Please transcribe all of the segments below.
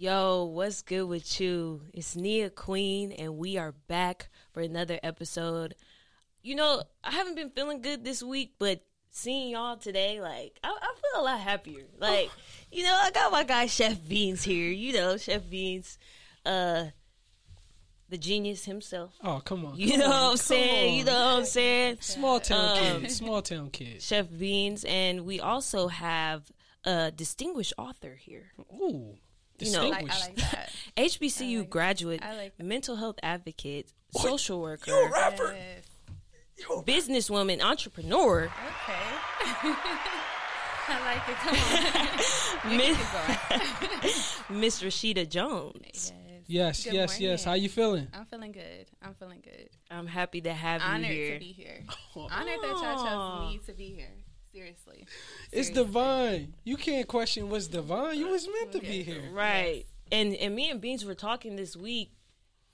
Yo, what's good with you? It's Nia Queen, and we are back for another episode. You know, I haven't been feeling good this week, but seeing y'all today, like, I, I feel a lot happier. Like, you know, I got my guy Chef Beans here. You know, Chef Beans, uh, the genius himself. Oh, come on. You come know on, what I'm saying? on. You know what I'm saying? Small town Um, kid. Small town kid. Chef Beans, and we also have a distinguished author here. Ooh. You know, I like, Distinguished. I like that. HBCU I like- graduate, I like that. mental health advocate, social worker, You a rapper? Yes. businesswoman, entrepreneur, Okay. I like it. Come on. Miss, can keep going. Miss Rasheeda Jones. Yes. Yes, Good yes, yes. How morning. you feeling? I'm feeling good. I'm feeling good. I'm happy to have Honored you here. to be here. Honored that y'all chose me to be here. Seriously. It's Seriously. divine. You can't question what's divine. You was meant to be here. Right. And and me and Beans were talking this week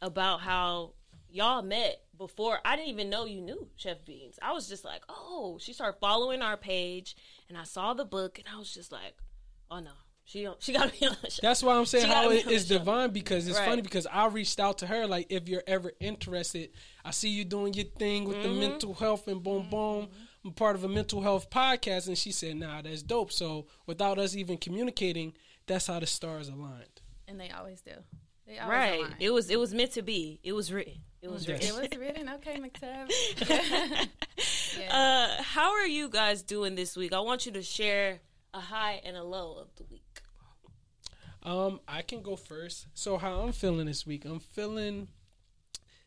about how y'all met before I didn't even know you knew Chef Beans. I was just like, oh, she started following our page and I saw the book and I was just like, oh no, she don't, she got to be on the show. That's why I'm saying She how gotta be it on the is show. divine because it's Right. funny because I reached out to her like if you're ever interested, I see you doing your thing with Mm-hmm. the mental health and boom boom. I'm part of a mental health podcast and she said, "Nah, that's dope." So without us even communicating, that's how the stars aligned. And they always do. They always right. align. It was it was meant to be. It was written. It was Yes. written. It was written. Okay, McTub. yeah. Uh, how are you guys doing this week? I want you to share a high and a low of the week. Um, I can go first. So how I'm feeling this week? I'm feeling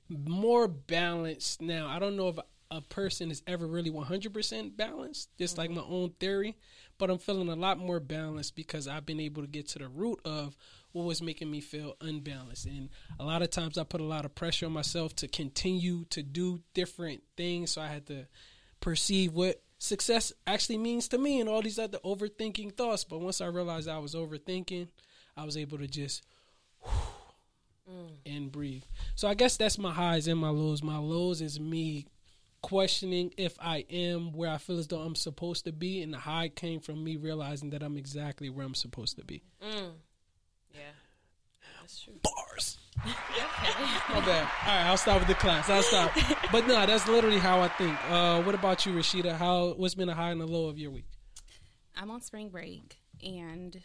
more balanced now. I don't know if a person is ever really 100% balanced, just like my own theory, but I'm feeling a lot more balanced because I've been able to get to the root of what was making me feel unbalanced. And a lot of times I put a lot of pressure on myself to continue to do different things, so I had to perceive what success actually means to me and all these other overthinking thoughts. But once I realized I was overthinking, I was able to just mm. and breathe. So I guess that's my highs and my lows. My lows is me questioning if I am where I feel as though I'm supposed to be, and the high came from me realizing that I'm exactly where I'm supposed to be. Yeah, that's true. Bars. My bad. All right, I'll stop with the class. I'll stop. But no, that's literally how I think. Uh, what about you, Rasheeda? How what's been a high and a low of your week? I'm on spring break, and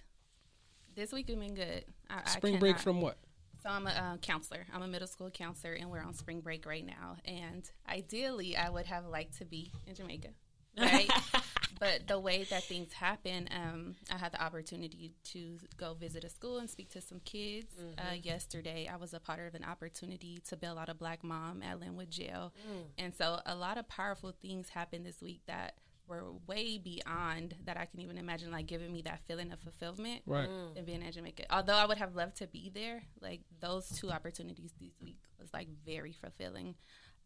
this week has been good. I, I Spring break from what? So I'm a uh, counselor. I'm a middle school counselor, and we're on spring break right now. And ideally, I would have liked to be in Jamaica, right? but the way that things happen, um, I had the opportunity to go visit a school and speak to some kids. Uh, yesterday, I was a part of an opportunity to bail out a black mom at Lynwood Jail, and so a lot of powerful things happened this week that were way beyond that I can even imagine, like giving me that feeling of fulfillment Right. than being in Jamaica. Although I would have loved to be there, like those two opportunities this week was like very fulfilling.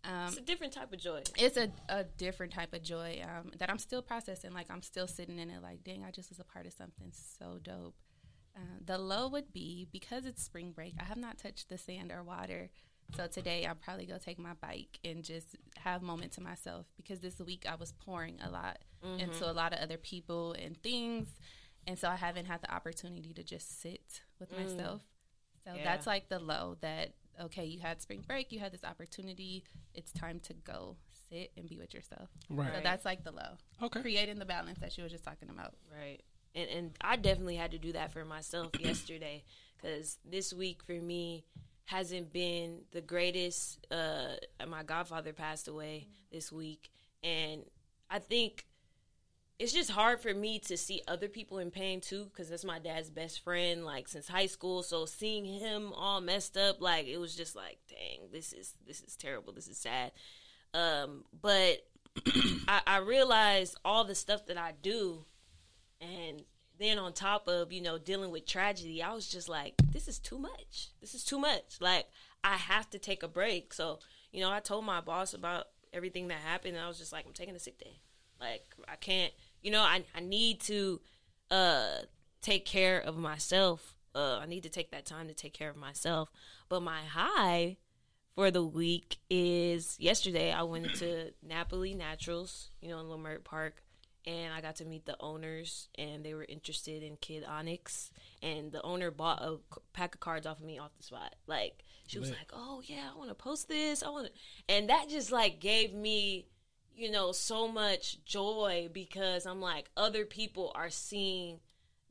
Um, It's a different type of joy. it's a, a different type of joy um, that I'm still processing. Like I'm still sitting in it. Like, dang, I just was a part of something so dope. Uh, the low would be because it's spring break. I have not touched the sand or water. So today I'll probably go take my bike and just have a moment to myself because this week I was pouring a lot into mm-hmm. a lot of other people and things, and so I haven't had the opportunity to just sit with mm. myself. So Yeah. that's like the low that okay, you had spring break, you had this opportunity, it's time to go sit and be with yourself. Right. So that's like the low. Okay. Creating the balance that you were just talking about. Right. And and I definitely had to do that for myself yesterday cuz this week for me hasn't been the greatest uh my godfather passed away this week. And I think it's just hard for me to see other people in pain too because that's my dad's best friend like since high school. So seeing him all messed up like it was just like dang this is this is terrible. This is sad. Um but I, I realized all the stuff that I do and then on top of you know dealing with tragedy i was just like this is too much. This is too much. Like i have to take a break. So you know i told my boss about everything that happened i was just like i'm taking a sick day. Like i can't you know i, I need to uh take care of myself. Uh i need to take that time to take care of myself. But my high for the week is yesterday I went to Napoli Naturals, you know, in Leimert Park, and I got to meet the owners, and they were interested in Kid Onyx, and the owner bought a pack of cards off of me off the spot. Like she was Lit. like, "Oh yeah, I want to post this. I want," to and that just like gave me, you know, so much joy because I'm like, other people are seeing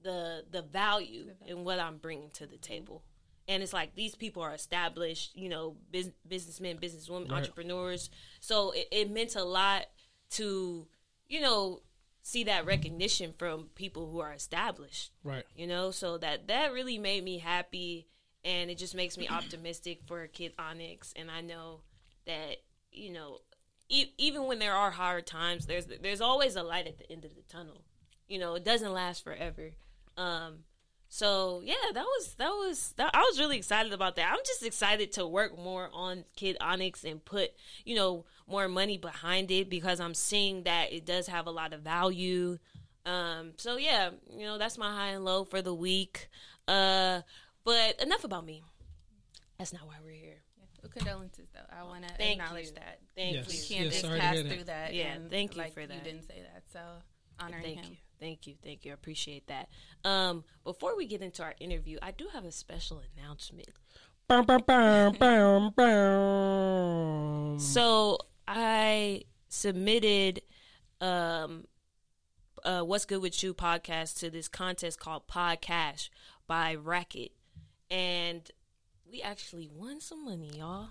the the value in what I'm bringing to the mm-hmm. table. And it's like these people are established, you know, bus- businessmen, businesswomen, Right. entrepreneurs. So it, it meant a lot to, you know, see that recognition from people who are established. Right. you know so that that really made me happy and it just makes me optimistic for kid onyx. And i know that you know e- even when there are hard times there's there's always a light at the end of the tunnel. You know it doesn't last forever. Um so yeah that was that was that, i was really excited about that i'm just excited to work more on kid onyx and put you know more money behind it because i'm seeing that it does have a lot of value um, so yeah, you know, that's my high and low for the week. Uh, but enough about me. That's not why we're here. Well, condolences, though. I want to acknowledge you. that. Thank Yes. We you. can't Yeah, just pass hear that. through that. Yeah, and, thank you like, for that. You didn't say that, so honoring Thank him. you. Thank you. Thank you. I appreciate that. Um, before we get into our interview, I do have a special announcement. Bam, bam, bam, bam, bam. So I submitted um uh What's Good With You podcast to this contest called Podcast by Racket. And we actually won some money, y'all.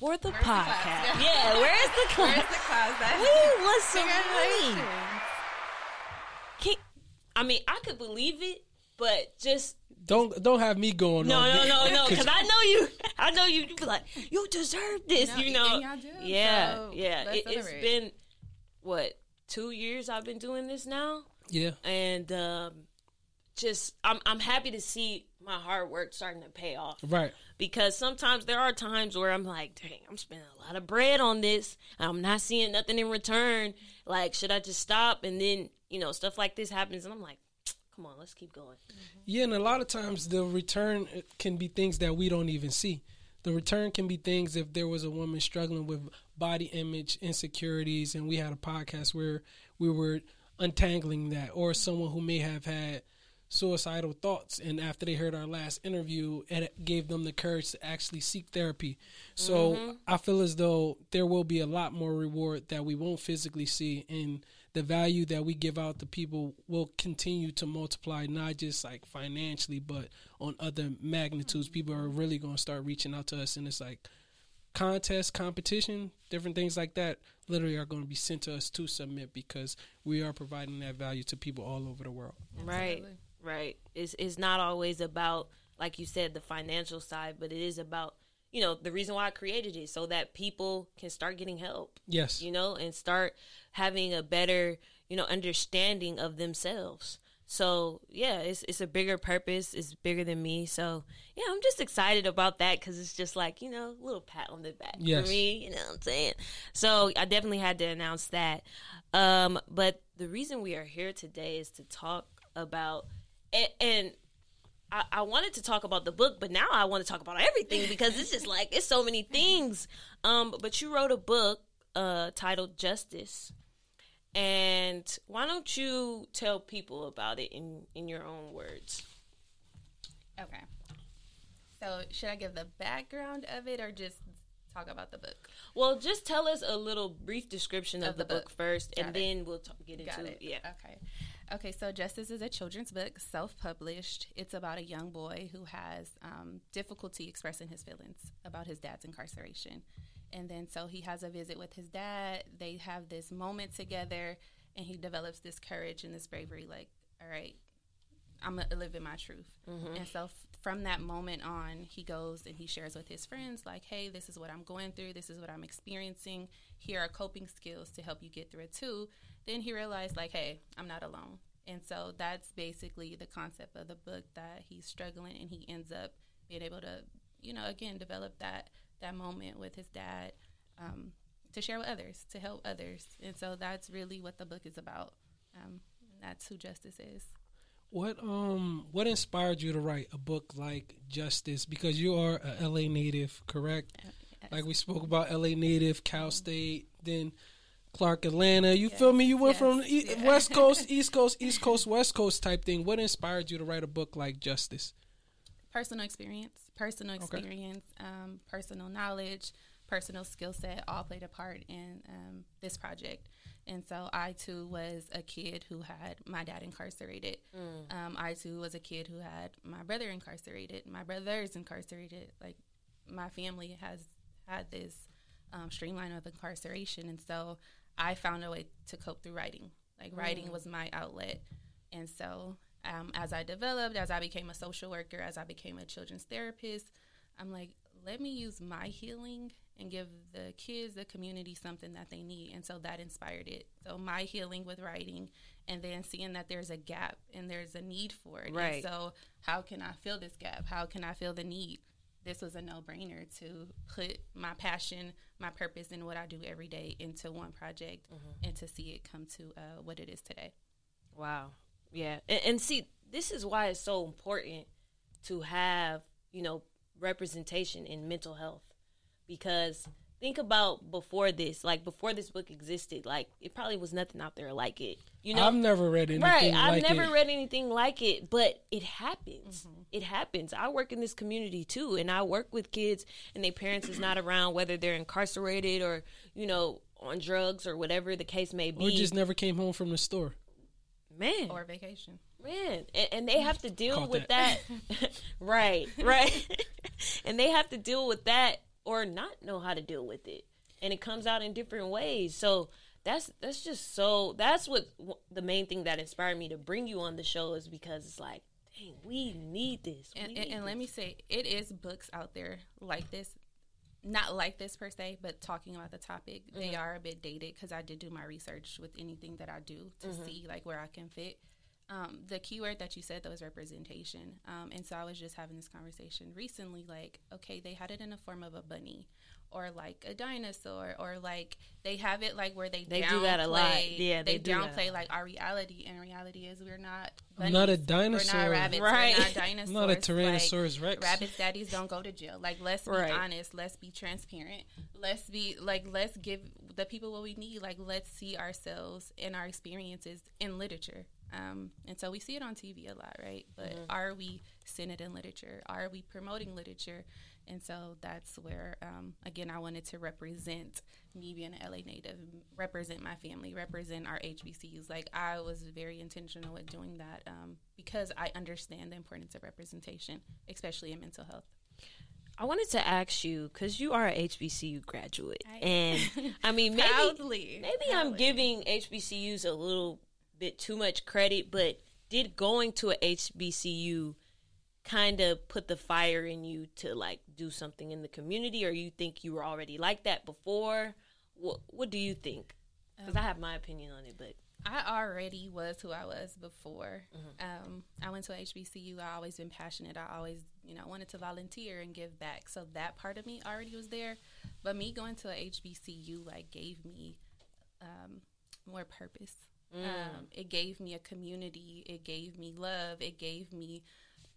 For the Where's the clap? podcast. yeah, where's the clap? Where's the class? That's We won some Congratulations. money. Can't, I mean, I could believe it, but just Don't don't have me going no, on. no, no, no, 'Cause because I know you. I know you. You be like, you deserve this. No, you know, and y'all do, yeah, so yeah. let's It, it's been what two years I've been doing this now, Yeah. and um, just I'm I'm happy to see my hard work starting to pay off Right. because sometimes there are times where I'm like, dang, I'm spending a lot of bread on this, and I'm not seeing nothing in return. Like, should I just stop? And then you know, stuff like this happens, and I'm like, come on, let's keep going. Mm-hmm. Yeah, and a lot of times the return uh, can be things that we don't even see. The return can be things if there was a woman struggling with body image insecurities, and we had a podcast where we were untangling that, or someone who may have had suicidal thoughts, and after they heard our last interview, it gave them the courage to actually seek therapy. So mm-hmm. I feel as though there will be a lot more reward that we won't physically see, and the value that we give out to people will continue to multiply, not just like financially, but on other magnitudes. People are mm-hmm. really going to start reaching out to us, and it's like contest, competition, different things like that. Literally, are going to be sent to us to submit because we are providing that value to people all over the world. Right, Absolutely. right. It's it's not always about like you said the financial side, but it is about you know the reason why I created it so that people can start getting help. Yes, you know, and start having a better, you know, understanding of themselves. So yeah, it's it's a bigger purpose. It's bigger than me. So yeah, I'm just excited about that because it's just like you know, a little pat on the back Yes. for me. You know what I'm saying? So I definitely had to announce that. Um, but the reason we are here today is to talk about and. and I, I wanted to talk about the book, but now I want to talk about everything because it's just like it's so many things. Um, but you wrote a book uh, titled Justice, and why don't you tell people about it in in your own words? Okay. So, should I give the background of it or just talk about the book? Well, just tell us a little brief description of, Of the, book, book. first, and it. then we'll talk, get into Got it. it. Yeah. Okay. Okay. So, Justice is a children's book, self-published. It's about a young boy who has um, difficulty expressing his feelings about his dad's incarceration, and then so he has a visit with his dad. They have this moment together, and he develops this courage and this bravery. Like, all right, I'm gonna live in my truth. And so f- from that moment on, he goes and he shares with his friends, like, hey, this is what I'm going through. This is what I'm experiencing. Here are coping skills to help you get through it too. Then he realized, like, hey, I'm not alone. And so that's basically the concept of the book that he's struggling and he ends up being able to, you know, again, develop that that moment with his dad um, to share with others, to help others. And so that's really what the book is about. Um, that's who Justice is. What um what inspired you to write a book like Justice? Because you are a LA native, correct? Like we spoke about LA native, Cal State, then Clark, Atlanta. You feel me? You went yes, from e- yeah. West Coast, East Coast, East Coast, West Coast type thing. What inspired you to write a book like Justice? personal experience, personal experience, um, personal knowledge, personal skill set all played a part in um, this project. And so I too was a kid who had my dad incarcerated. Um, I too was a kid who had my brother incarcerated. My brother is incarcerated. Like my family has had this um, streamline of incarceration, and so I found a way to cope through writing. Like writing was my outlet, and so um, as I developed, as I became a social worker, as I became a children's therapist, I'm like, let me use my healing and give the kids, the community, something that they need. And so that inspired it. So my healing with writing, and then seeing that there's a gap and there's a need for it. Right. And so how can I fill this gap? How can I fill the need? This was a no-brainer to put my passion, my purpose, and what I do every day into one project, and to see it come to uh, what it is today. Wow. Yeah. And, and see, this is why it's so important to have, you know, representation in mental health. Because think about before this, like before this book existed, like it probably was nothing out there like it. You know, I've never read anything right. I've like never it. read anything like it, but it happens. Mm-hmm. It happens. I work in this community too, and I work with kids, and their parents is not around, whether they're incarcerated or you know on drugs or whatever the case may be. or just never came home from the store. man, Or vacation. man and, and they have to deal Caught with that, right right and they have to deal with that or not know how to deal with it and it comes out in different ways so that's that's just so that's what the main thing that inspired me to bring you on the show is because it's like dang we need this We And, and, need and let this. me say, it is books out there like this, not like this per se, but talking about the topic. They Mm-hmm. are a bit dated because I did do my research with anything that I do to Mm-hmm. see like where I can fit. Um, the keyword that you said though is representation, um, and so I was just having this conversation recently. Like, okay, they had it in the form of a bunny, or like a dinosaur, or like they have it like where they They do that a lot. Yeah, they they, do downplay lot. like our reality, and reality is we're not. I'm not a dinosaur. We're not rabbits. Right. We're not dinosaurs. I'm not a Like, Tyrannosaurus Rex. Rabbits daddies don't go to jail. Like let's be Right. honest. Let's be transparent. Let's be like let's give the people what we need. Like let's see ourselves and our experiences in literature. Um, and so we see it on TV a lot, right? But Mm-hmm. are we seeing it in literature? Are we promoting literature? And so that's where, um, again, I wanted to represent me being an LA native, represent my family, represent our HBCUs. Like I was very intentional with doing that um, because I understand the importance of representation, especially in mental health. I wanted to ask you because you are a HBCU graduate, I- and I mean maybe Proudly. maybe I'm giving HBCUs a little bit too much credit, but did going to a HBCU kind of put the fire in you to like do something in the community, or you think you were already like that before? What What do you think? Because I have my opinion on it, but I already was who I was before. Mm-hmm. Um, I went to a HBCU. I always been passionate. I always, you know, wanted to volunteer and give back. So that part of me already was there. But me going to a HBCU like gave me um, more purpose. Mm. Um, it gave me a community. It gave me love. It gave me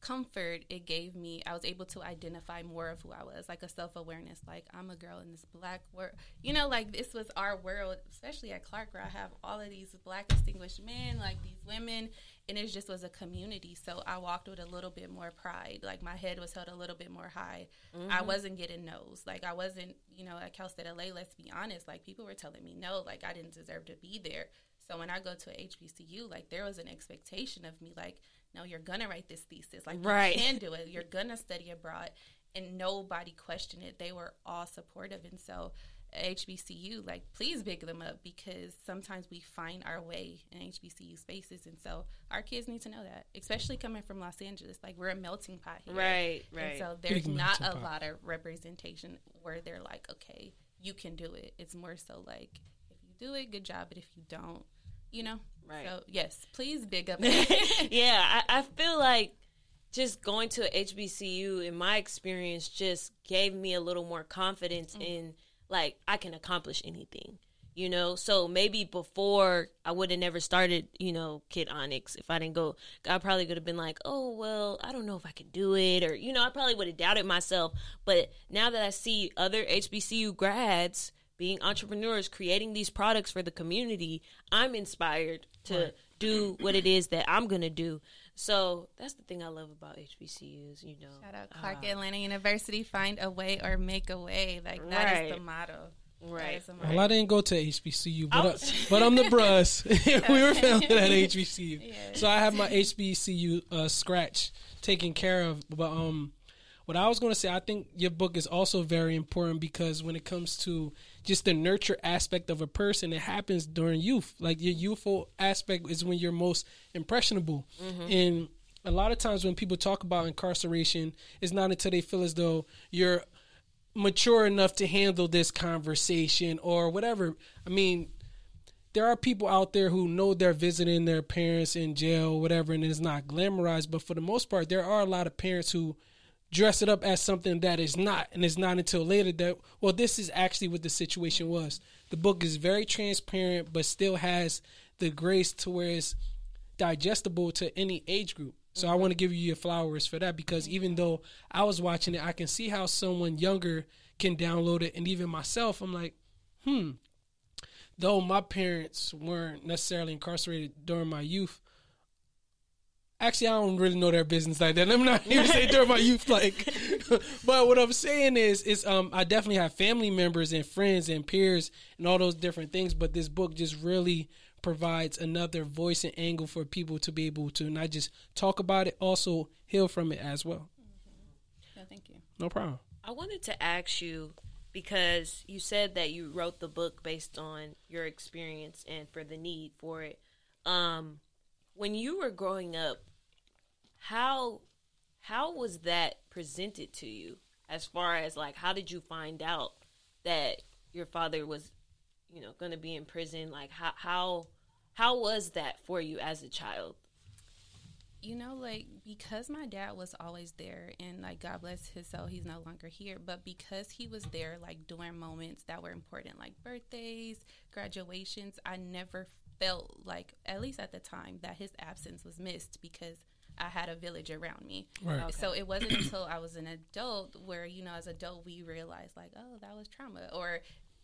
comfort. It gave me. I was able to identify more of who I was, like a self awareness. Like I'm a girl in this black world. You know, like this was our world, especially at Clark, where I have all of these black distinguished men, like these women, and it just was a community. So I walked with a little bit more pride. Like my head was held a little bit more high. I wasn't getting no's. Like I wasn't, you know, at Cal State LA. Let's be honest. Like people were telling me no. Like I didn't deserve to be there. So when I go to a HBCU, like there was an expectation of me, like, no, you're gonna write this thesis, like Right. you can do it. You're gonna study abroad, and nobody questioned it. They were all supportive, and so HBCU, like, please big them up because sometimes we find our way in HBCU spaces, and so our kids need to know that, especially coming from Los Angeles, like we're a melting pot here, right, and right. so there's Big not a pot. lot of representation where they're like, okay, you can do it. It's more so like, if you do it, good job. But if you don't, you know. Right. So yes, please big up. yeah, I, I feel like just going to HBCU in my experience just gave me a little more confidence in like I can accomplish anything. You know, so maybe before I would have never started, you know, Kid Onyx if I didn't go. I probably could have been like, oh well, I don't know if I could do it, or you know, I probably would have doubted myself. But now that I see other HBCU grads being entrepreneurs, creating these products for the community, I'm inspired to right. do what it is that I'm gonna do. So that's the thing I love about HBCUs. You know, shout out Clark uh, Atlanta University. Find a way or make a way. Like that right. is the motto. Right. Well, I didn't go to HBCU, but, I, but I'm the bros. we were founded at HBCU, yeah. so I have my HBCU uh, scratch taken care of. But um, what I was going to say, I think your book is also very important because when it comes to just the nurture aspect of a person, it happens during youth. Like your youthful aspect is when you're most impressionable, mm-hmm. and a lot of times when people talk about incarceration, it's not until they feel as though you're mature enough to handle this conversation or whatever. I mean, there are people out there who know they're visiting their parents in jail, whatever, and it's not glamorized. But for the most part, there are a lot of parents who dress it up as something that is not, and it's not until later that well, this is actually what the situation was. The book is very transparent, but still has the grace to where it's digestible to any age group. So I want to give you your flowers for that because even though I was watching it, I can see how someone younger can download it, and even myself, I'm like, hmm. Though my parents weren't necessarily incarcerated during my youth, actually I don't really know their business like that. I'm not here to say during my youth, like. but what I'm saying is, is um, I definitely have family members and friends and peers and all those different things. But this book just really provides another voice and angle for people to be able to not just talk about it, also heal from it as well. Mm-hmm. Yeah, thank you. No problem. I wanted to ask you because you said that you wrote the book based on your experience and for the need for it. Um, when you were growing up, how how was that presented to you? As far as like, how did you find out that your father was you know going to be in prison like how how how was that for you as a child you know like because my dad was always there and like god bless his soul he's no longer here but because he was there like during moments that were important like birthdays graduations i never felt like at least at the time that his absence was missed because I had a village around me. Right. Okay. So it wasn't until I was an adult where, you know, as adult we realized like, oh, that was trauma or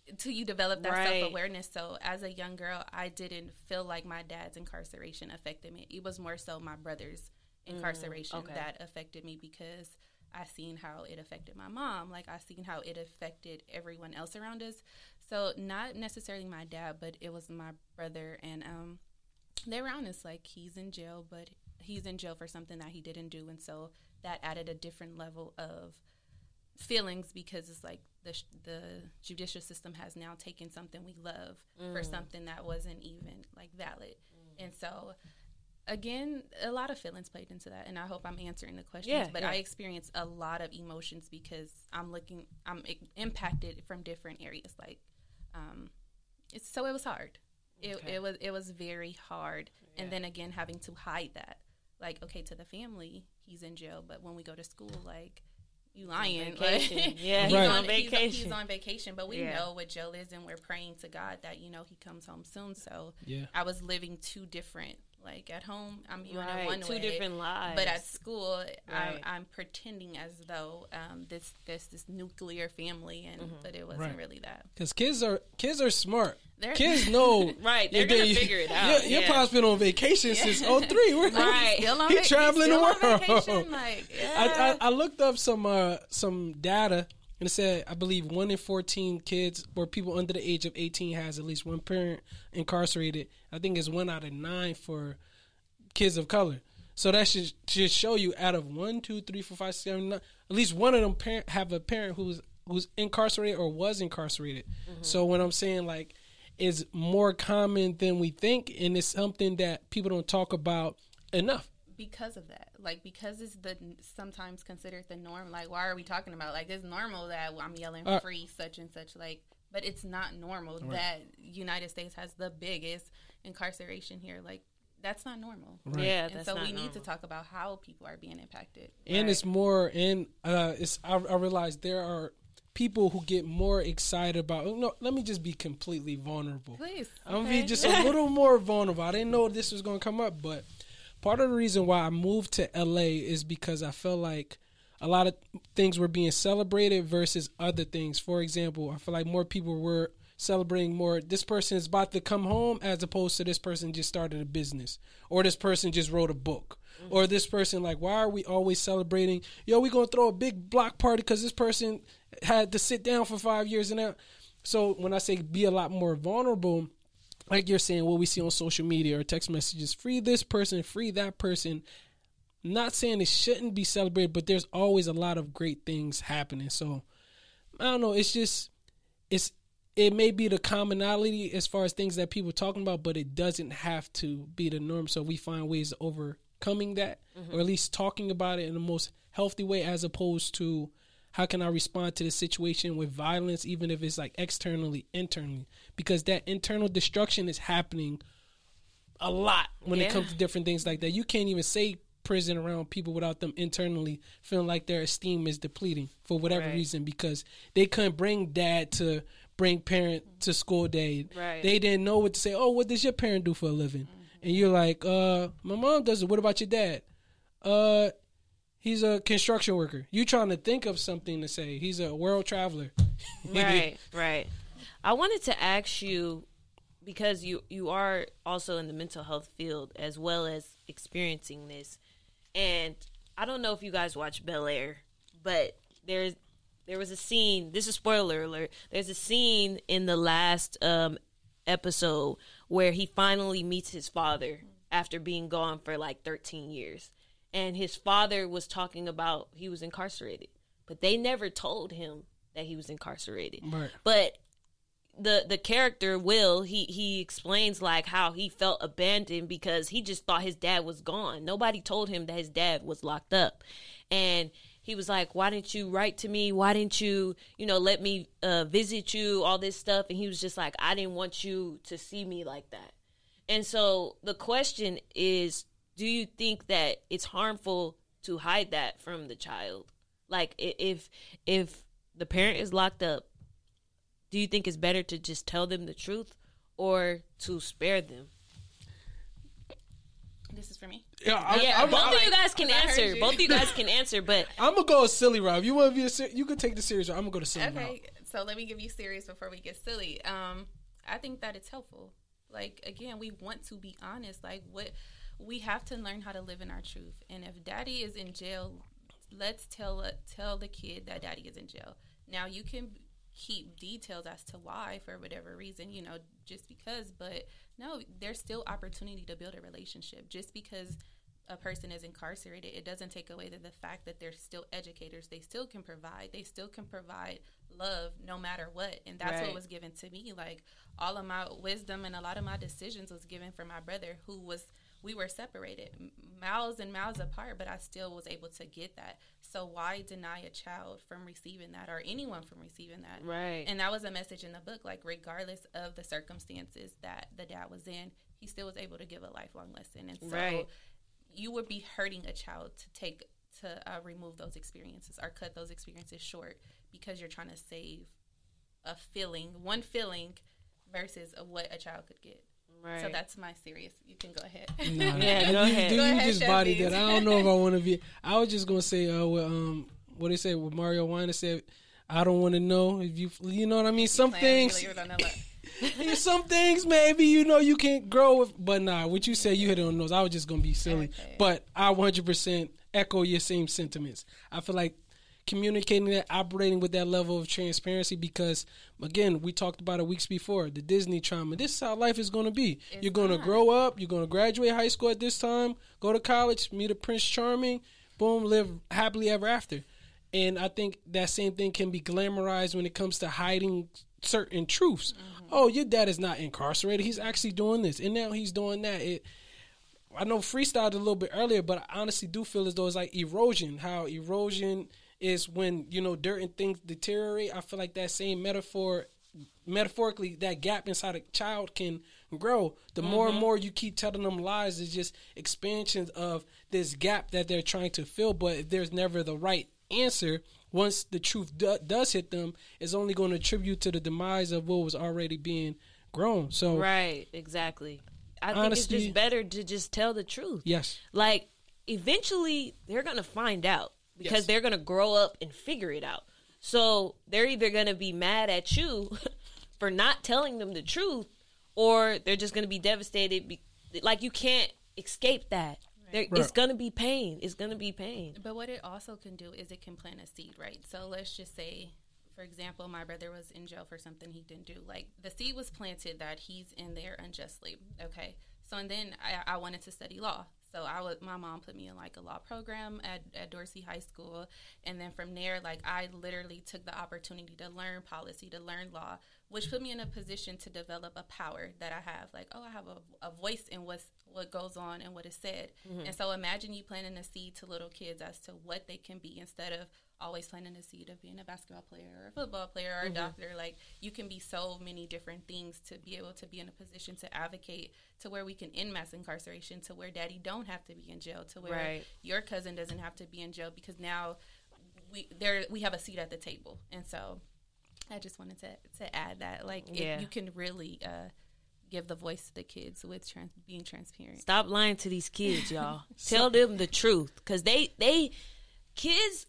until you develop that right. self awareness. So as a young girl, I didn't feel like my dad's incarceration affected me. It was more so my brother's mm, incarceration mm, okay. that affected me because I seen how it affected my mom. Like I seen how it affected everyone else around us. So not necessarily my dad, but it was my brother and um they were honest, like he's in jail, but he's in jail for something that he didn't do and so that added a different level of feelings because it's like the the judicial system has now taken something we love mm. for something that wasn't even like valid, mm. and so again, a lot of feelings played into that, and I hope I'm answering the questions. Yeah, but yeah. I experienced a lot of emotions because I'm looking, I'm impacted from different areas. Like, um, it's so it was hard. It, okay. it was it was very hard, yeah. and then again having to hide that. Like, okay, to the family, he's in jail, but when we go to school, like you lying. Like, yeah, he's right. on vacation. He's, he's, on vacation, but we yeah. know what Joe is, and we're praying to God that you know he comes home soon. So yeah. I was living two different like at home, I'm viewing right. it one Two way, different lives. But at school, right. I'm, I'm, pretending as though um, this this this nuclear family, and mm-hmm. but it wasn't right. really that. Because kids are kids are smart. They're, kids know right. They're gonna figure it out. Your, your pop's been on vacation yeah. since 03. We're right. Still on, He's traveling the world. Like, yeah. I, I, I looked up some uh, some data and it said, I believe one in 14 kids or people under the age of 18 has at least one parent incarcerated. I think it's one out of nine for kids of color. So that should should show you out of one, two, three, four, five, seven, nine, at least one of them parent have a parent who's who's incarcerated or was incarcerated. Mm-hmm. So when I'm saying like is more common than we think, and it's something that people don't talk about enough because of that. Like because it's the sometimes considered the norm. Like why are we talking about like it's normal that I'm yelling uh, free such and such like but it's not normal right. that United States has the biggest incarceration here. Like that's not normal. Right. Yeah, and so we normal. need to talk about how people are being impacted. And right. it's more and uh it's I, I realize there are people who get more excited about. No, let me just be completely vulnerable. Please, I'm gonna be just a little more vulnerable. I didn't know this was gonna come up, but part of the reason why I moved to LA is because I felt like a lot of things were being celebrated versus other things. For example, I feel like more people were celebrating more. This person is about to come home, as opposed to this person just started a business, or this person just wrote a book, or this person like, why are we always celebrating? Yo, we gonna throw a big block party because this person had to sit down for five years and now. So when I say be a lot more vulnerable, like you're saying, what we see on social media or text messages, free this person, free that person. Not saying it shouldn't be celebrated, but there's always a lot of great things happening. So I don't know. It's just it's it may be the commonality as far as things that people are talking about, but it doesn't have to be the norm. So we find ways of overcoming that, mm-hmm. or at least talking about it in the most healthy way, as opposed to how can I respond to the situation with violence, even if it's like externally, internally, because that internal destruction is happening a lot when Yeah. it comes to different things like that. You can't even say prison around people without them internally feeling like their esteem is depleting for whatever Right. reason because they couldn't bring dad to bring parent to school day. Right. They didn't know what to say. Oh, what does your parent do for a living? And you're like, uh, my mom does it. What about your dad? Uh, he's a construction worker. You trying to think of something to say. He's a world traveler. right, right. I wanted to ask you because you you are also in the mental health field as well as experiencing this, and I don't know if you guys watch Bel Air, but there's there was a scene. This is spoiler alert. There's a scene in the last um, episode where he finally meets his father after being gone for like 13 years, and his father was talking about he was incarcerated, but they never told him that he was incarcerated. Right. But the the character Will he he explains like how he felt abandoned because he just thought his dad was gone. Nobody told him that his dad was locked up, and he was like, "Why didn't you write to me? Why didn't you you know let me uh, visit you? All this stuff." And he was just like, "I didn't want you to see me like that." And so the question is, do you think that it's harmful to hide that from the child? Like if if the parent is locked up do you think it's better to just tell them the truth or to spare them? This is for me. Yeah, I, Yeah, I'm, both I'm, of you guys can answer. you. Both of you guys can answer, but I'm gonna go a silly route. If you want to be a, ser- you could take the serious route. I'm gonna go to silly route. Okay, so let me give you serious before we get silly. Um, I think that it's helpful. Like again, we want to be honest. Like what we have to learn how to live in our truth. And if daddy is in jail, let's tell uh, tell the kid that daddy is in jail. Now you can keep details as to why for whatever reason, you know, just because, but no, there's still opportunity to build a relationship. Just because a person is incarcerated, it doesn't take away the, the fact that they're still educators. They still can provide. They still can provide love no matter what. And that's Right. what was given to me. Like all of my wisdom and a lot of my decisions was given from my brother who was we were separated miles and miles apart but i still was able to get that so why deny a child from receiving that or anyone from receiving that right. and that was a message in the book like regardless of the circumstances that the dad was in he still was able to give a lifelong lesson and so Right. you would be hurting a child to take to uh, remove those experiences or cut those experiences short because you're trying to save a feeling one feeling versus a, what a child could get right. so that's my serious you can go ahead Nah, Yeah, you, go ahead. You, Go you ahead, just bodied Chevy. that. I don't know if I want to be. I was just gonna say, uh, what, um, what they say, what Mario Weiner said. I don't want to know if you, you know what I mean. Some Playing, things, you really don't know what- some things, maybe you know you can't grow with, but nah. What you said, you hit it on those. I was just gonna be silly, Okay. but I 100 percent echo your same sentiments. I feel like communicating that, operating with that level of transparency, because again, we talked about it weeks before the Disney trauma. This is how life is going to be. It's You're going to grow up. You're going to graduate high school at this time. Go to college. Meet a Prince Charming. Boom. Live happily ever after. And I think that same thing can be glamorized when it comes to hiding certain truths. Mm-hmm. Oh, your dad is not incarcerated. He's actually doing this, and now he's doing that. It, I know freestyled a little bit earlier, but I honestly do feel as though it's like erosion. How erosion is when you know dirt and things deteriorate. I feel like that same metaphor, metaphorically, that gap inside a child can grow. The more and mm-hmm. more you keep telling them lies, it's just expansions of this gap that they're trying to fill. But if there's never the right answer, once the truth do- does hit them, it's only going to attribute to the demise of what was already being grown. So right, exactly. I think Honestly- it's just better to just tell the truth. yes, Like eventually they're going to find out because Yes. they're going to grow up and figure it out. So they're either going to be mad at you for not telling them the truth, or they're just going to be devastated. Be, like you can't escape that. There, Right. It's going to be pain. It's going to be pain. But what it also can do is it can plant a seed, right? So let's just say, for example, my brother was in jail for something he didn't do. Like the seed was planted that he's in there unjustly. Okay. So and then I, I wanted to study law. So I was my mom put me in like a law program at, at Dorsey High School, and then from there, like I literally took the opportunity to learn policy, to learn law, which put me in a position to develop a power that I have. Like, oh, I have a, a voice in what's what goes on and what is said. Mm-hmm. And so imagine you planting a seed to little kids as to what they can be instead of always planting a seed of being a basketball player or a football player or a doctor. Like you can be so many different things to be able to be in a position to advocate to where we can end mass incarceration, to where daddy don't have to be in jail, to where Right. your cousin doesn't have to be in jail because now we there we have a seat at the table. And so I just wanted to to add that like Yeah. you can really uh, give the voice to the kids with trans- being transparent. Stop lying to these kids, y'all. Tell them the truth, because they they kids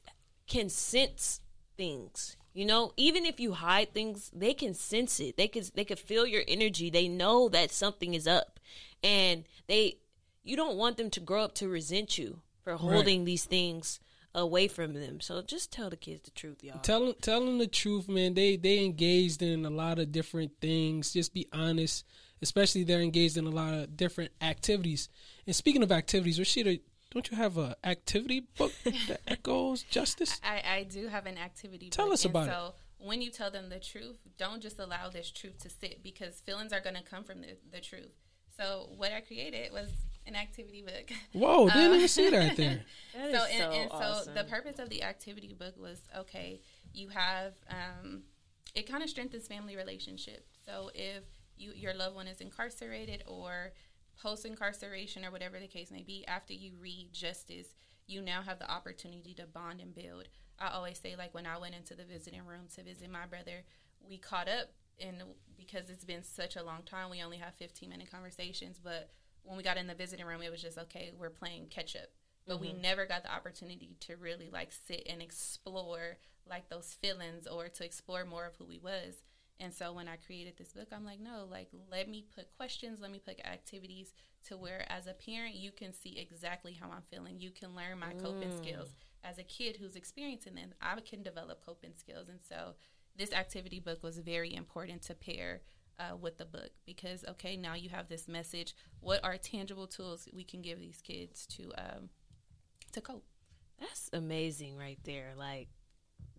can sense things. You know, even if you hide things, they can sense it. They can they can feel your energy. They know that something is up, and they you don't want them to grow up to resent you for holding these things away from them. So just tell the kids the truth, y'all. Tell tell them the truth, man. They they engaged in a lot of different things. Just be honest. Especially they're engaged in a lot of different activities. And speaking of activities, Rasheeda, don't you have a activity book that echoes justice? I, I do have an activity. Tell book, us and about it. so when you tell them the truth, don't just allow this truth to sit because feelings are going to come from the, the truth. So what I created was an activity book. Whoa, didn't even see that there. That so is and, so and so awesome. the purpose of the activity book was okay you have um, it kind of strengthens family relationships so if you your loved one is incarcerated or post incarceration or whatever the case may be after you read justice you now have the opportunity to bond and build. I always say like when i went into the visiting room to visit my brother we caught up and because it's been such a long time we only have 15 minute conversations but when we got in the visiting room it was just okay we're playing catch up. But we mm-hmm. never got the opportunity to really like sit and explore like those feelings or to explore more of who we was and so when i created this book i'm like no like let me put questions let me put activities to where as a parent you can see exactly how i'm feeling. You can learn my coping skills. As a kid who's experiencing them i can develop coping skills. And so this activity book was very important to pair uh, with the book because okay now you have this message. What are tangible tools we can give these kids to um, to cope? That's amazing right there. Like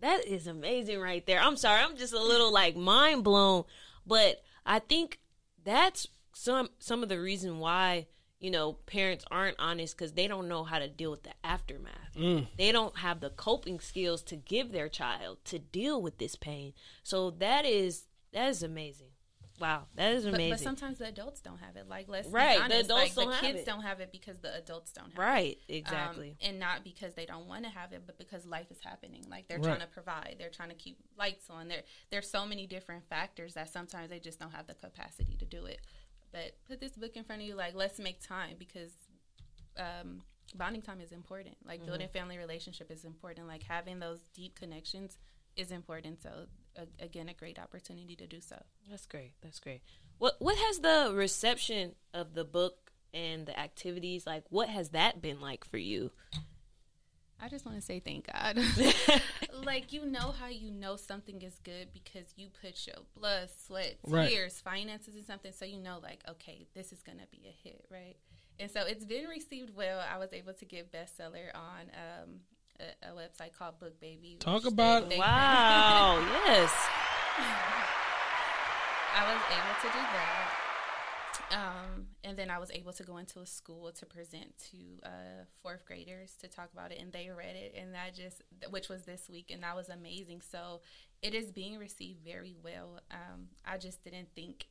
that is amazing right there. I'm sorry, I'm just a little like mind blown, but I think that's some some of the reason why you know parents aren't honest because they don't know how to deal with the aftermath. Mm. They don't have the coping skills to give their child to deal with this pain. So that is that is amazing. Wow, that is amazing. but sometimes the adults don't have it like let's Right, be the honest. adults like, don't the have kids it. don't have it because the adults don't have right, it Right, exactly. and not because they don't want to have it but because life is happening like they're Right. trying to provide they're trying to keep lights on there there's so many different factors that sometimes they just don't have the capacity to do it but put this book in front of you like let's make time because um, bonding time is important like Mm-hmm. building family relationship is important like having those deep connections is important so a, again a great opportunity to do so That's great. That's great. What what has the reception of the book and the activities like? What has that been like for you? I just want to say thank God. like you know how you know something is good because you put your blood, sweat, Right. tears, finances in something, so you know like okay, this is gonna be a hit, right? And so it's been received well. I was able to get bestseller on um, a, a website called BookBaby. Talk which about- Wow. yes. I was able to do that. Um, and then I was able to go into a school to present to uh, fourth graders to talk about it, and they read it, and that just, which was this week, and that was amazing. So it is being received very well. Um, I just didn't think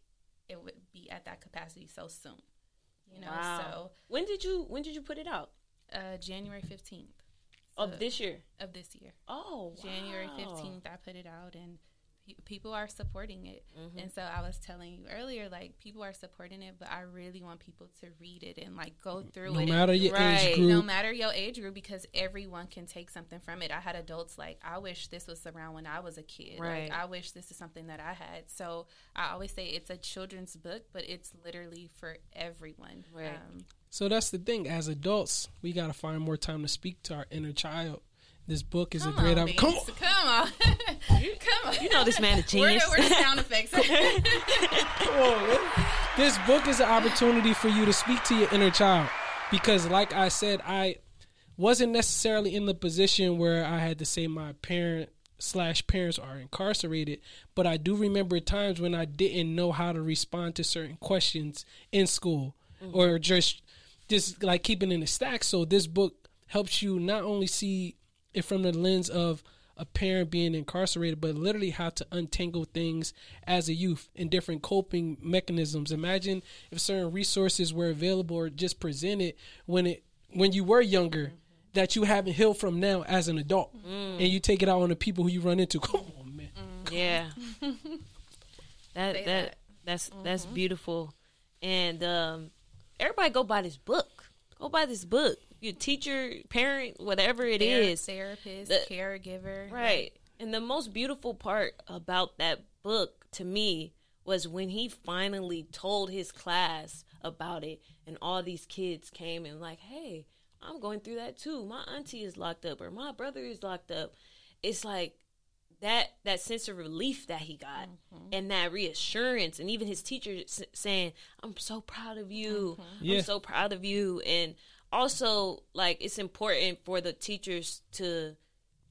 it would be at that capacity so soon, you know. Wow. when did you when did you put it out? Uh, January fifteenth Of this year. of this year, Oh, January fifteenth, I put it out, and people are supporting it. Mm-hmm. And so I was telling you earlier, like people are supporting it, but I really want people to read it and like go through no it. No matter and, your right. age group. No matter your age group, because everyone can take something from it. I had adults like, I wish this was around when I was a kid. Right. Like, I wish this is something that I had. So I always say it's a children's book, but it's literally for everyone. Right. Um, so that's the thing. As adults, we got to find more time to speak to our inner child this book is come a great opportunity. Come on, come on, come on. You know this man a genius. Where, where the sound effects? come on, This book is an opportunity for you to speak to your inner child because, like I said, I wasn't necessarily in the position where I had to say my parent slash parents are incarcerated, but I do remember times when I didn't know how to respond to certain questions in school mm-hmm. or just just like keeping in the stack. So this book helps you not only see it from the lens of a parent being incarcerated, but literally how to untangle things as a youth and different coping mechanisms. Imagine if certain resources were available or just presented when it when you were younger that you haven't healed from now as an adult, mm. and you take it out on the people who you run into. Come on, man. Mm. Yeah, that that, that that's mm-hmm. that's beautiful, and um, everybody go buy this book. Go buy this book your teacher, parent, whatever it Ther- is, therapist, the, caregiver, right? And the most beautiful part about that book to me was when he finally told his class about it, and all these kids came and like, "Hey, I'm going through that too. My auntie is locked up, or my brother is locked up." It's like that that sense of relief that he got mm-hmm. and that reassurance and even his teacher saying i'm so proud of you mm-hmm. yeah. i'm so proud of you and also like it's important for the teachers to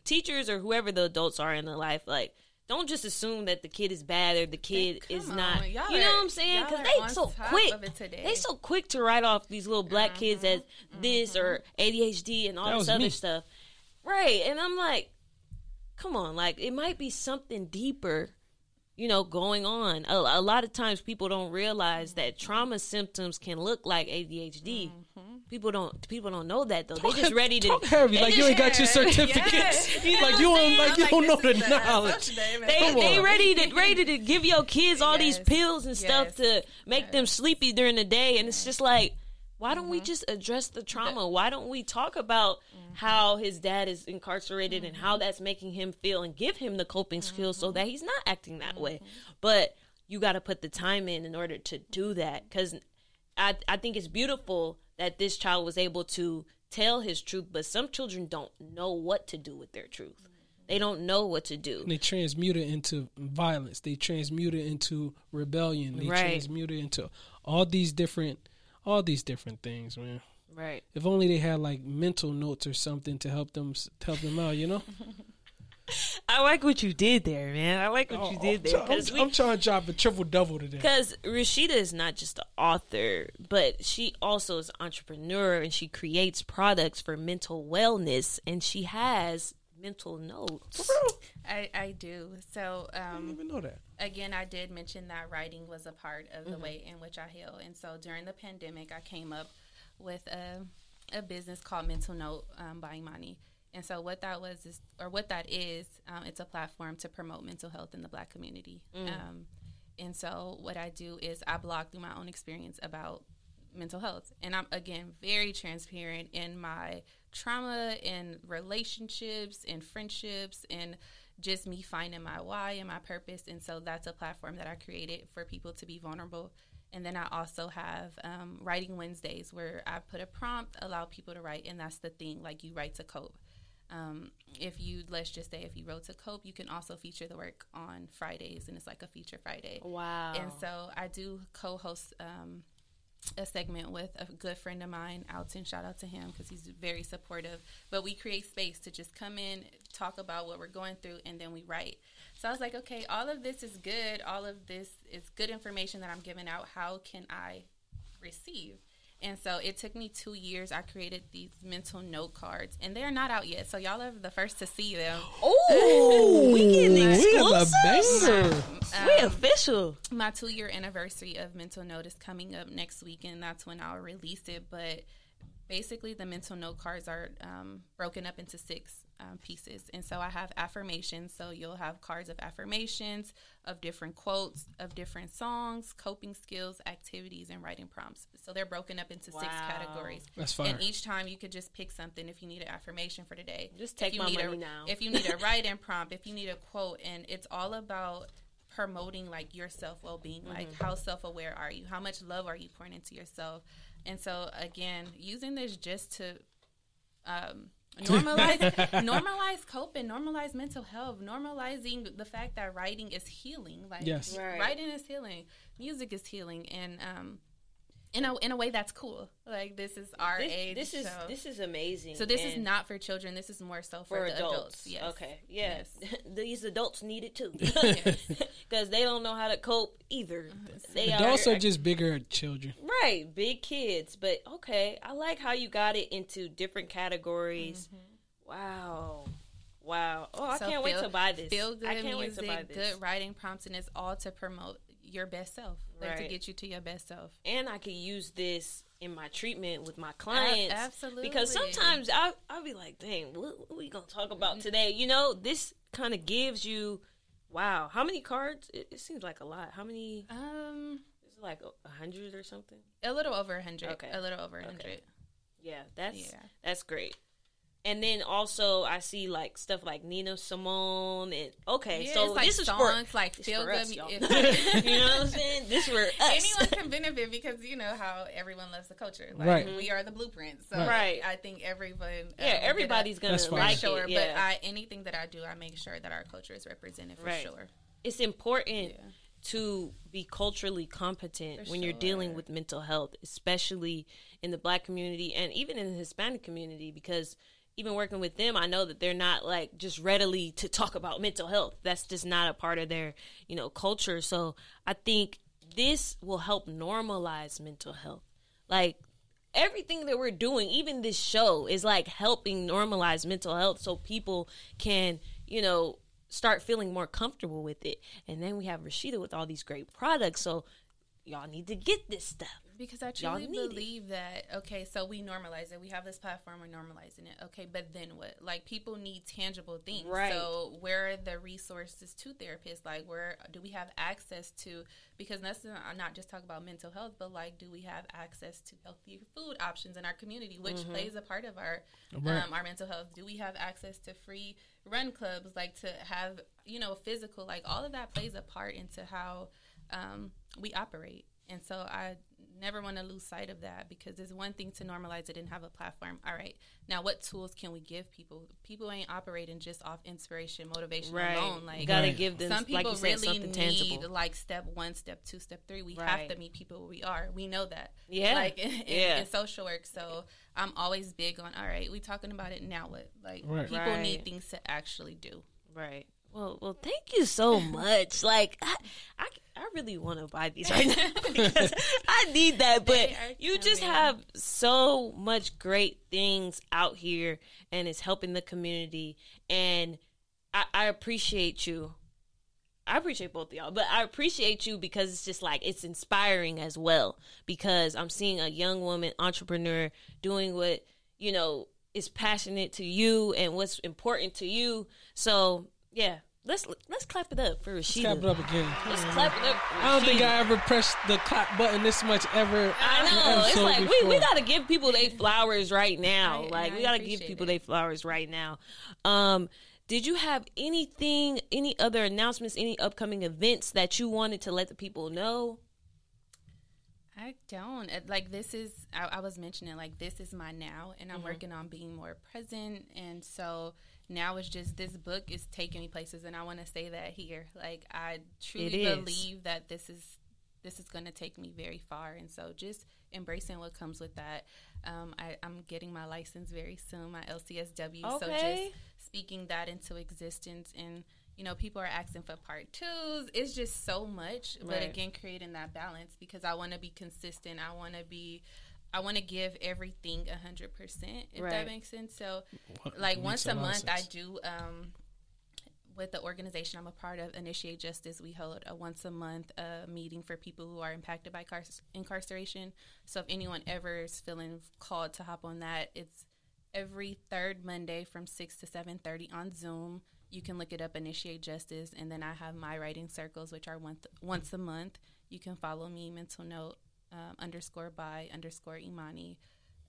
teachers or whoever the adults are in the life like don't just assume that the kid is bad or the kid hey, is not. Y'all you know what I'm saying? Because they so quick. They so quick to write off these little black mm-hmm. kids as this mm-hmm. or ADHD and all that this other me. stuff. Right. And I'm like, come on, like it might be something deeper you know, going on. A, a, lot of times people don't realize that trauma symptoms can look like ADHD. Mm-hmm. People don't people don't know that though. They just ready to heavy like you ain't got your certificates. You know like you don't like you like, don't know the knowledge. They they ready to ready to give your kids all yes. these pills and yes. stuff to make yes. them sleepy during the day and it's just like why don't mm-hmm. we just address the trauma? Why don't we talk about mm-hmm. how his dad is incarcerated mm-hmm. and how mm-hmm. that's making him feel and give him the coping skills so mm-hmm. that he's not acting that way? Mm-hmm. But you got to put the time in in order to do that cuz I I think it's beautiful that this child was able to tell his truth, but some children don't know what to do with their truth. They don't know what to do. And they transmute it into violence. They transmute it into rebellion. They right. transmute it into all these different all these different things, man. Right. If only they had like mental notes or something to help them help them out, you know. I like what you did there, man. I like what oh, you did there. I'm, we, I'm, trying to drop a triple double today. Because Rasheeda is not just an author, but she also is an entrepreneur and she creates products for mental wellness, and she has mental notes. I, I do. So um, I didn't even know that. Again, I did mention that writing was a part of the mm-hmm. way in which I heal, and so during the pandemic, I came up with a, a business called Mental Note um, by Imani. And so what that was is, or what that is, um, it's a platform to promote mental health in the Black community. Mm. Um, and so what I do is I blog through my own experience about mental health, and I'm again very transparent in my trauma and relationships and friendships and just me finding my why and my purpose. And so that's a platform that I created for people to be vulnerable. And then I also have um, writing Wednesdays where I put a prompt, allow people to write, and that's the thing like you write to cope. Um, if you let's just say if you wrote to cope, you can also feature the work on Fridays, and it's like a feature Friday. Wow! And so I do co-host um, a segment with a good friend of mine, Alton. Shout out to him because he's very supportive. But we create space to just come in, talk about what we're going through, and then we write. So I was like, okay, all of this is good. All of this is good information that I'm giving out. How can I receive? And so it took me two years. I created these mental note cards, and they're not out yet. So y'all are the first to see them. Oh, we getting exclusive. Um, we official. My two year anniversary of mental note is coming up next week, and that's when I'll release it. But basically, the mental note cards are um, broken up into six um, pieces. And so I have affirmations. So you'll have cards of affirmations, of different quotes, of different songs, coping skills, activities, and writing prompts. So they're broken up into six categories. That's fire. And each time you could just pick something if you need an affirmation for today. Just If take you my need money a, now. If you need a writing prompt, if you need a quote, and it's all about promoting like your self well being. Like Mm-hmm. how self aware are you? How much love are you pouring into yourself? And so again, using this just to um, normalize normalize coping, normalize mental health, normalizing the fact that writing is healing. Like Yes. Right. writing is healing, music is healing, and um, in a in a way that's cool. Like this is our This, age. this is so. this is amazing. so this is not for children. This is more so for, for the adults. adults. Yes. Okay. Yeah. Yes. These adults need it too. Because they don't know how to cope either. They Adults are are just bigger children. right, big kids. But okay, I like how you got it into different categories. Mm-hmm. Wow. Wow. Oh, I So can't wait to buy this. Feel good I can't music, wait to buy this. good writing prompts, and it's all to promote your best self, like to get you to your best self. and I could use this in my treatment with my clients. absolutely. Because sometimes I I'll be like, dang, what, what we gonna talk about today? You know, this kind of gives you, wow, how many cards? It, it seems like a lot. How many? Um, Is it like a hundred or something? a little over a hundred. Okay. A little over a hundred. Yeah, that's Yeah. that's great. And then also I see like stuff like Nina Simone and okay, Yeah, so it's like this is songs for like feel for good. us, y'all. you know what I'm saying? This for us. Anyone can benefit because you know how everyone loves the culture. Like, Right. We are the blueprint. So Right. I think everyone. um, yeah, get a- everybody's gonna That's like sure. it. Yeah. But I, anything that I do, I make sure that our culture is represented for Right. sure. it's important Yeah. to be culturally competent For when you're dealing with mental health, especially in the black community and even in the Hispanic community because even working with them, I know that they're not like just readily to talk about mental health. That's just not a part of their, you know, culture. So I think this will help normalize mental health. Like everything that we're doing, even this show, is like helping normalize mental health so people can, you know, start feeling more comfortable with it. And then we have Rasheeda with all these great products. So y'all need to get this stuff. Because I Y'all truly need it. believe that okay, so we normalize it. We have this platform, we're normalizing it. Okay, but then what? Like people need tangible things. Right. So where are the resources to therapists? Like where do we have access to? Because that's not, I'm not just talking about mental health, but like do we have access to healthier food options in our community, which Mm-hmm. plays a part of our Right. um, our mental health? Do we have access to free run clubs? Like to have you know physical? Like all of that plays a part into how um, we operate. And so I never want to lose sight of that because it's one thing to normalize it and have a platform. All right, now what tools can we give people? People ain't operating just off inspiration, motivation Right. alone. Like you gotta Right. give them, some people you said, really something need tangible. like step one, step two, step three. We Right. have to meet people where we are. We know that. Yeah. like in, in- Yeah. in social work. So I'm always big on. All right, we talking about it now. What like Right. people Right. need things to actually do. Right. Well, well, thank you so much. Like, I, I, I really want to buy these right now because I need that. But you just have so much great things out here, and it's helping the community. And I, I appreciate you. I appreciate both of y'all, but I appreciate you because it's just like it's inspiring as well. Because I'm seeing a young woman entrepreneur doing what you know is passionate to you and what's important to you. So yeah, let's let's clap it up for Rasheeda. Clap it up again. Let's clap it up. For I don't think I ever pressed the clap button this much ever. I in an know. It's episode like we, we gotta give people their flowers right now. I- like I we gotta give people it. their flowers right now. Um, did you have anything, any other announcements, any upcoming events that you wanted to let the people know? I don't like this is I, I was mentioning like this is my now and Mm-hmm. I'm working on being more present and so now it's just this book is taking me places and I want to say that here. Like I truly believe that this is this is going to take me very far and so just embracing what comes with that. Um, I, I'm getting my license very soon my LCSW okay. so just speaking that into existence and you know people are asking for part twos. It's just so much but again creating that balance because i want to be consistent i want to be i want to give everything a 100% if Right. that makes sense so What- like once a a lot month i do um with the organization I'm a part of, Initiate Justice, we hold a once a month uh, meeting for people who are impacted by car- incarceration. So if anyone ever is feeling called to hop on that, it's every third Monday from six to seven thirty on Zoom. You can look it up, Initiate Justice, and then I have my writing circles, which are once once a month. You can follow me, Mental Note um, underscore by underscore Imani.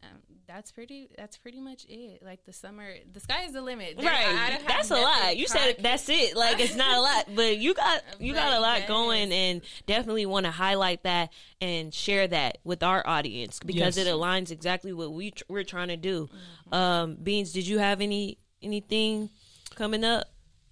Um, that's pretty. That's pretty much it. Like the summer, the sky is the limit. There- Right, I- I don't have that's a lot. You said concrete. that's it. Like it's not a lot, but you got you got a lot yes. going, and definitely want to highlight that and share that with our audience because Yes. it aligns exactly what we tr- we're trying to do. Mm-hmm. Um, Beans, did you have any anything coming up?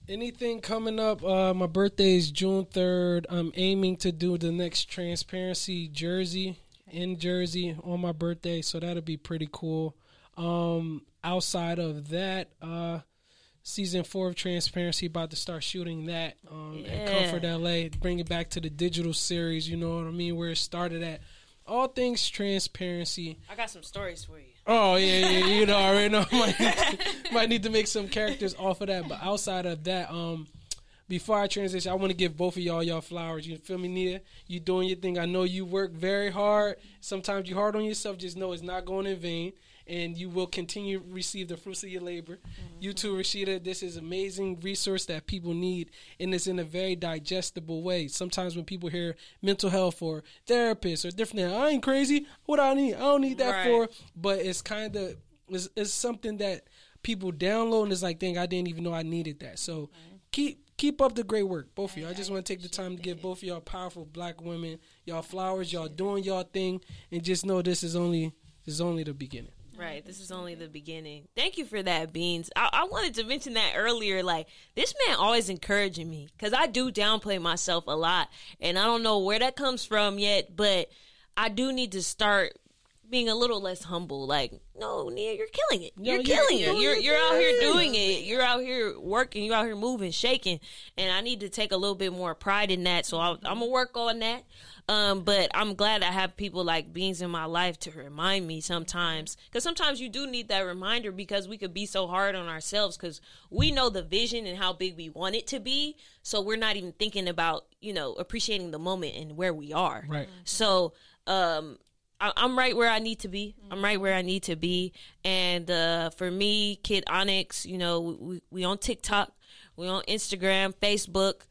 Anything coming up? Uh, my birthday is June third. I'm aiming to do the next transparency jersey in Jersey on my birthday, so that'll be pretty cool. Um, outside of that, uh, season four of Transparency about to start shooting that um, at Comfort LA. Bring it back to the digital series. You know what I mean? Where it started at. All things transparency. I got some stories for you. Oh yeah, yeah, you know, I already know. Might need, to, might need to make some characters off of that, but outside of that, um, before I transition, I want to give both of y'all y'all flowers. You feel me, Nia? You doing your thing. I know you work very hard. Sometimes you hard on yourself. Just know it's not going in vain, and you will continue to receive the fruits of your labor. You too, Rasheeda. This is amazing resource that people need, and it's in a very digestible way. Sometimes when people hear mental health or therapists or different, I ain't crazy. What I need, I don't need that Right. for. But it's kind of it's, it's something that people download and it's like, dang, I didn't even know I needed that. So keep keep up the great work, both of you. I just want to take the time to give both of y'all powerful black women y'all flowers. Y'all doing y'all thing, and just know this is only this is only the beginning. Right. This is only the beginning. Thank you for that, Beans. I, I wanted to mention that earlier. Like, this man always encouraging me because I do downplay myself a lot. And I don't know where that comes from yet, but I do need to start being a little less humble. Like, no, Nia, you're killing it. You're you're killing it. You're, you're out here doing it. You're out here working. You're out here moving, shaking. And I need to take a little bit more pride in that. So I, I'm going to work on that. Um, but I'm glad I have people like Beans in my life to remind me sometimes. Because sometimes you do need that reminder because we could be so hard on ourselves because we know the vision and how big we want it to be. So we're not even thinking about, you know, appreciating the moment and where we are. Right. So, um, I, I'm right where I need to be. I'm right where I need to be. And uh, for me, Kid Onyx, you know, we, we on TikTok, we on Instagram, Facebook.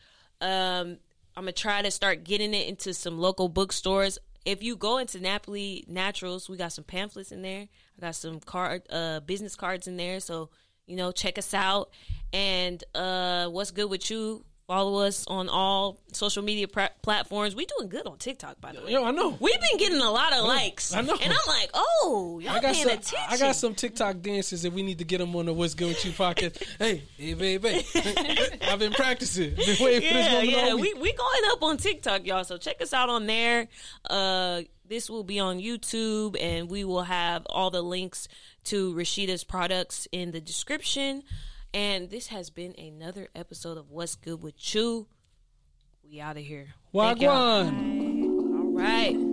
Um, I'm gonna try to start getting it into some local bookstores. If you go into Napoli Naturals, we got some pamphlets in there. I got some card, uh, business cards in there. So you know, check us out. And uh, what's good with you? Follow us on all social media pra- platforms. We doing good on TikTok, by the way. Yo, I know. We've been getting a lot of likes. I know. And I'm like, oh, y'all I got paying some. attention. I got some TikTok dances that we need to get them on the What's Good with You podcast. hey, hey, babe, babe. I've been practicing. Been waiting for this moment yeah. We we going up on TikTok, y'all. So check us out on there. Uh, this will be on YouTube, and we will have all the links to Rasheeda's products in the description. And this has been another episode of What's Good with You. We out of here. Wagwan. All right.